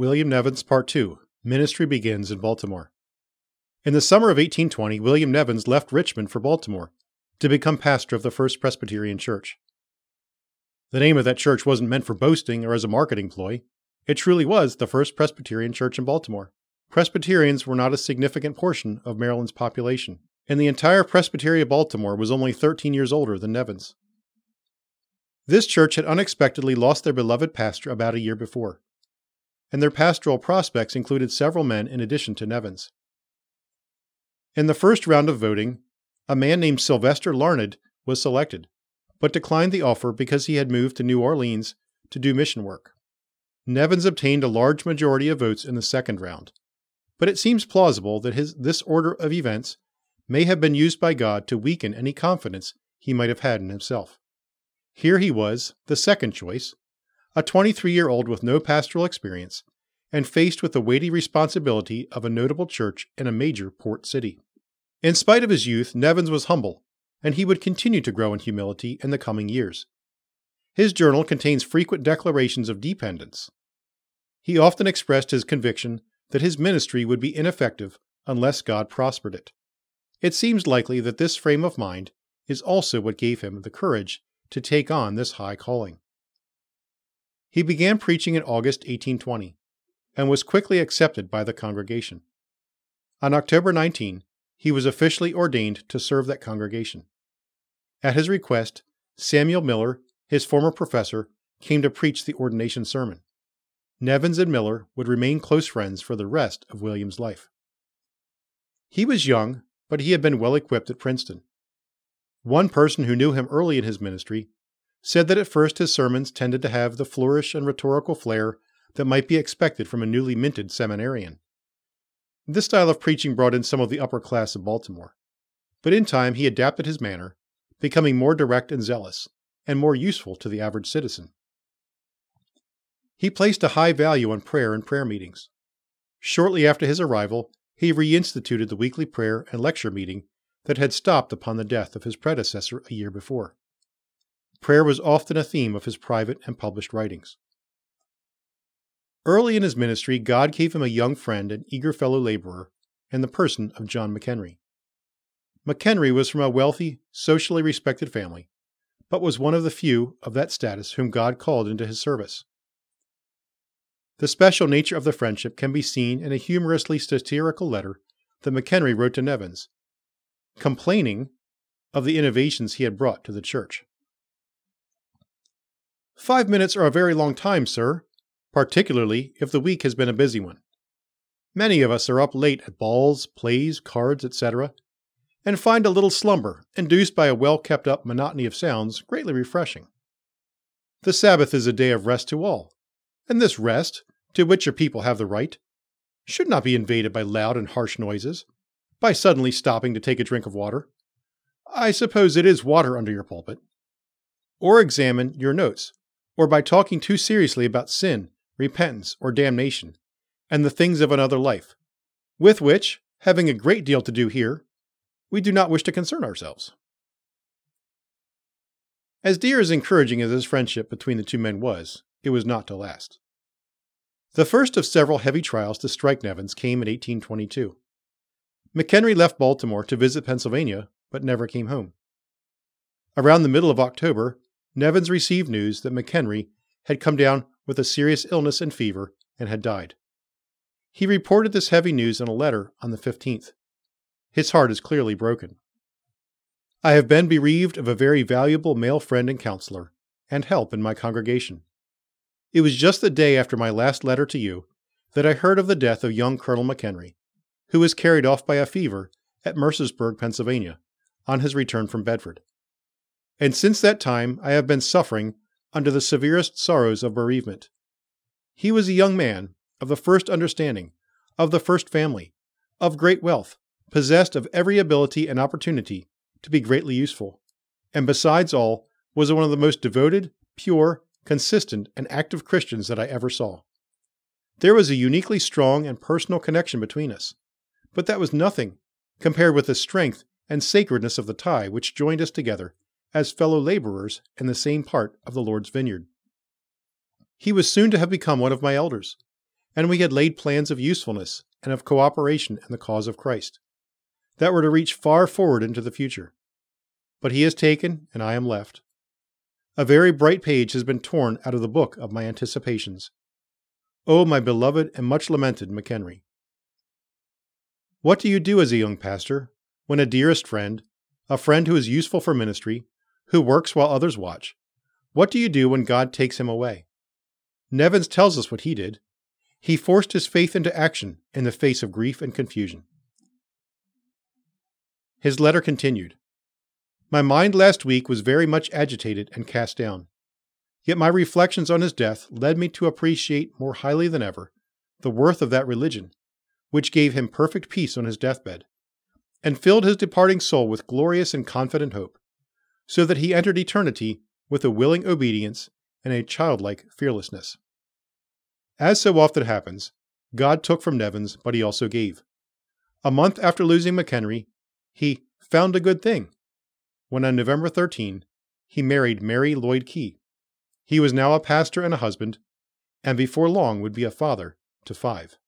William Nevins Part 2 Ministry Begins in Baltimore. In the summer of 1820, William Nevins left Richmond for Baltimore to become pastor of the First Presbyterian Church. The name of that church wasn't meant for boasting or as a marketing ploy. It truly was the First Presbyterian Church in Baltimore. Presbyterians were not a significant portion of Maryland's population, and the entire Presbytery of Baltimore was only 13 years older than Nevins. This church had unexpectedly lost their beloved pastor about a year before, and their pastoral prospects included several men in addition to Nevins. In the first round of voting, a man named Sylvester Larned was selected, but declined the offer because he had moved to New Orleans to do mission work. Nevins obtained a large majority of votes in the second round, but it seems plausible that his, this order of events may have been used by God to weaken any confidence he might have had in himself. Here he was, the second choice, a 23 year old with no pastoral experience, and faced with the weighty responsibility of a notable church in a major port city. In spite of his youth, Nevins was humble, and he would continue to grow in humility in the coming years. His journal contains frequent declarations of dependence. He often expressed his conviction that his ministry would be ineffective unless God prospered it. It seems likely that this frame of mind is also what gave him the courage to take on this high calling. He began preaching in August 1820 and was quickly accepted by the congregation. On October 19, he was officially ordained to serve that congregation. At his request, Samuel Miller, his former professor, came to preach the ordination sermon. Nevins and Miller would remain close friends for the rest of William's life. He was young, but he had been well equipped at Princeton. One person who knew him early in his ministry said that at first his sermons tended to have the flourish and rhetorical flair that might be expected from a newly minted seminarian. This style of preaching brought in some of the upper class of Baltimore, but in time he adapted his manner, becoming more direct and zealous, and more useful to the average citizen. He placed a high value on prayer and prayer meetings. Shortly after his arrival, he reinstituted the weekly prayer and lecture meeting that had stopped upon the death of his predecessor a year before. Prayer was often a theme of his private and published writings. Early in his ministry, God gave him a young friend and eager fellow laborer in the person of John McHenry. McHenry was from a wealthy, socially respected family, but was one of the few of that status whom God called into his service. The special nature of the friendship can be seen in a humorously satirical letter that McHenry wrote to Nevins, complaining of the innovations he had brought to the church. Five minutes are a very long time, sir, particularly if the week has been a busy one. Many of us are up late at balls, plays, cards, etc., and find a little slumber, induced by a well kept up monotony of sounds, greatly refreshing. The Sabbath is a day of rest to all, and this rest, to which your people have the right, should not be invaded by loud and harsh noises, by suddenly stopping to take a drink of water. I suppose it is water under your pulpit. Or examine your notes, or by talking too seriously about sin, repentance, or damnation, and the things of another life, with which, having a great deal to do here, we do not wish to concern ourselves. As dear as encouraging as this friendship between the two men was, it was not to last. The first of several heavy trials to strike Nevins came in 1822. McHenry left Baltimore to visit Pennsylvania, but never came home. Around the middle of October, Nevins received news that McHenry had come down with a serious illness and fever and had died. He reported this heavy news in a letter on the 15th. His heart is clearly broken. I have been bereaved of a very valuable male friend and counselor, and help in my congregation. It was just the day after my last letter to you that I heard of the death of young Colonel McHenry, who was carried off by a fever at Mercersburg, Pennsylvania, on his return from Bedford. And since that time I have been suffering under the severest sorrows of bereavement. He was a young man, of the first understanding, of the first family, of great wealth, possessed of every ability and opportunity to be greatly useful, and besides all, was one of the most devoted, pure, consistent, and active Christians that I ever saw. There was a uniquely strong and personal connection between us, but that was nothing compared with the strength and sacredness of the tie which joined us together as fellow laborers in the same part of the Lord's vineyard. He was soon to have become one of my elders, and we had laid plans of usefulness and of cooperation in the cause of Christ that were to reach far forward into the future. But he is taken, and I am left. A very bright page has been torn out of the book of my anticipations. O oh, my beloved and much lamented McHenry. What do you do as a young pastor when a dearest friend, a friend who is useful for ministry, who works while others watch, what do you do when God takes him away? Nevins tells us what he did. He forced his faith into action in the face of grief and confusion. His letter continued My mind last week was very much agitated and cast down. Yet my reflections on his death led me to appreciate more highly than ever the worth of that religion, which gave him perfect peace on his deathbed, and filled his departing soul with glorious and confident hope, so that he entered eternity with a willing obedience and a childlike fearlessness. As so often happens, God took from Nevins, but he also gave. A month after losing McHenry, he found a good thing when on November 13, he married Mary Lloyd Key. He was now a pastor and a husband, and before long would be a father to five.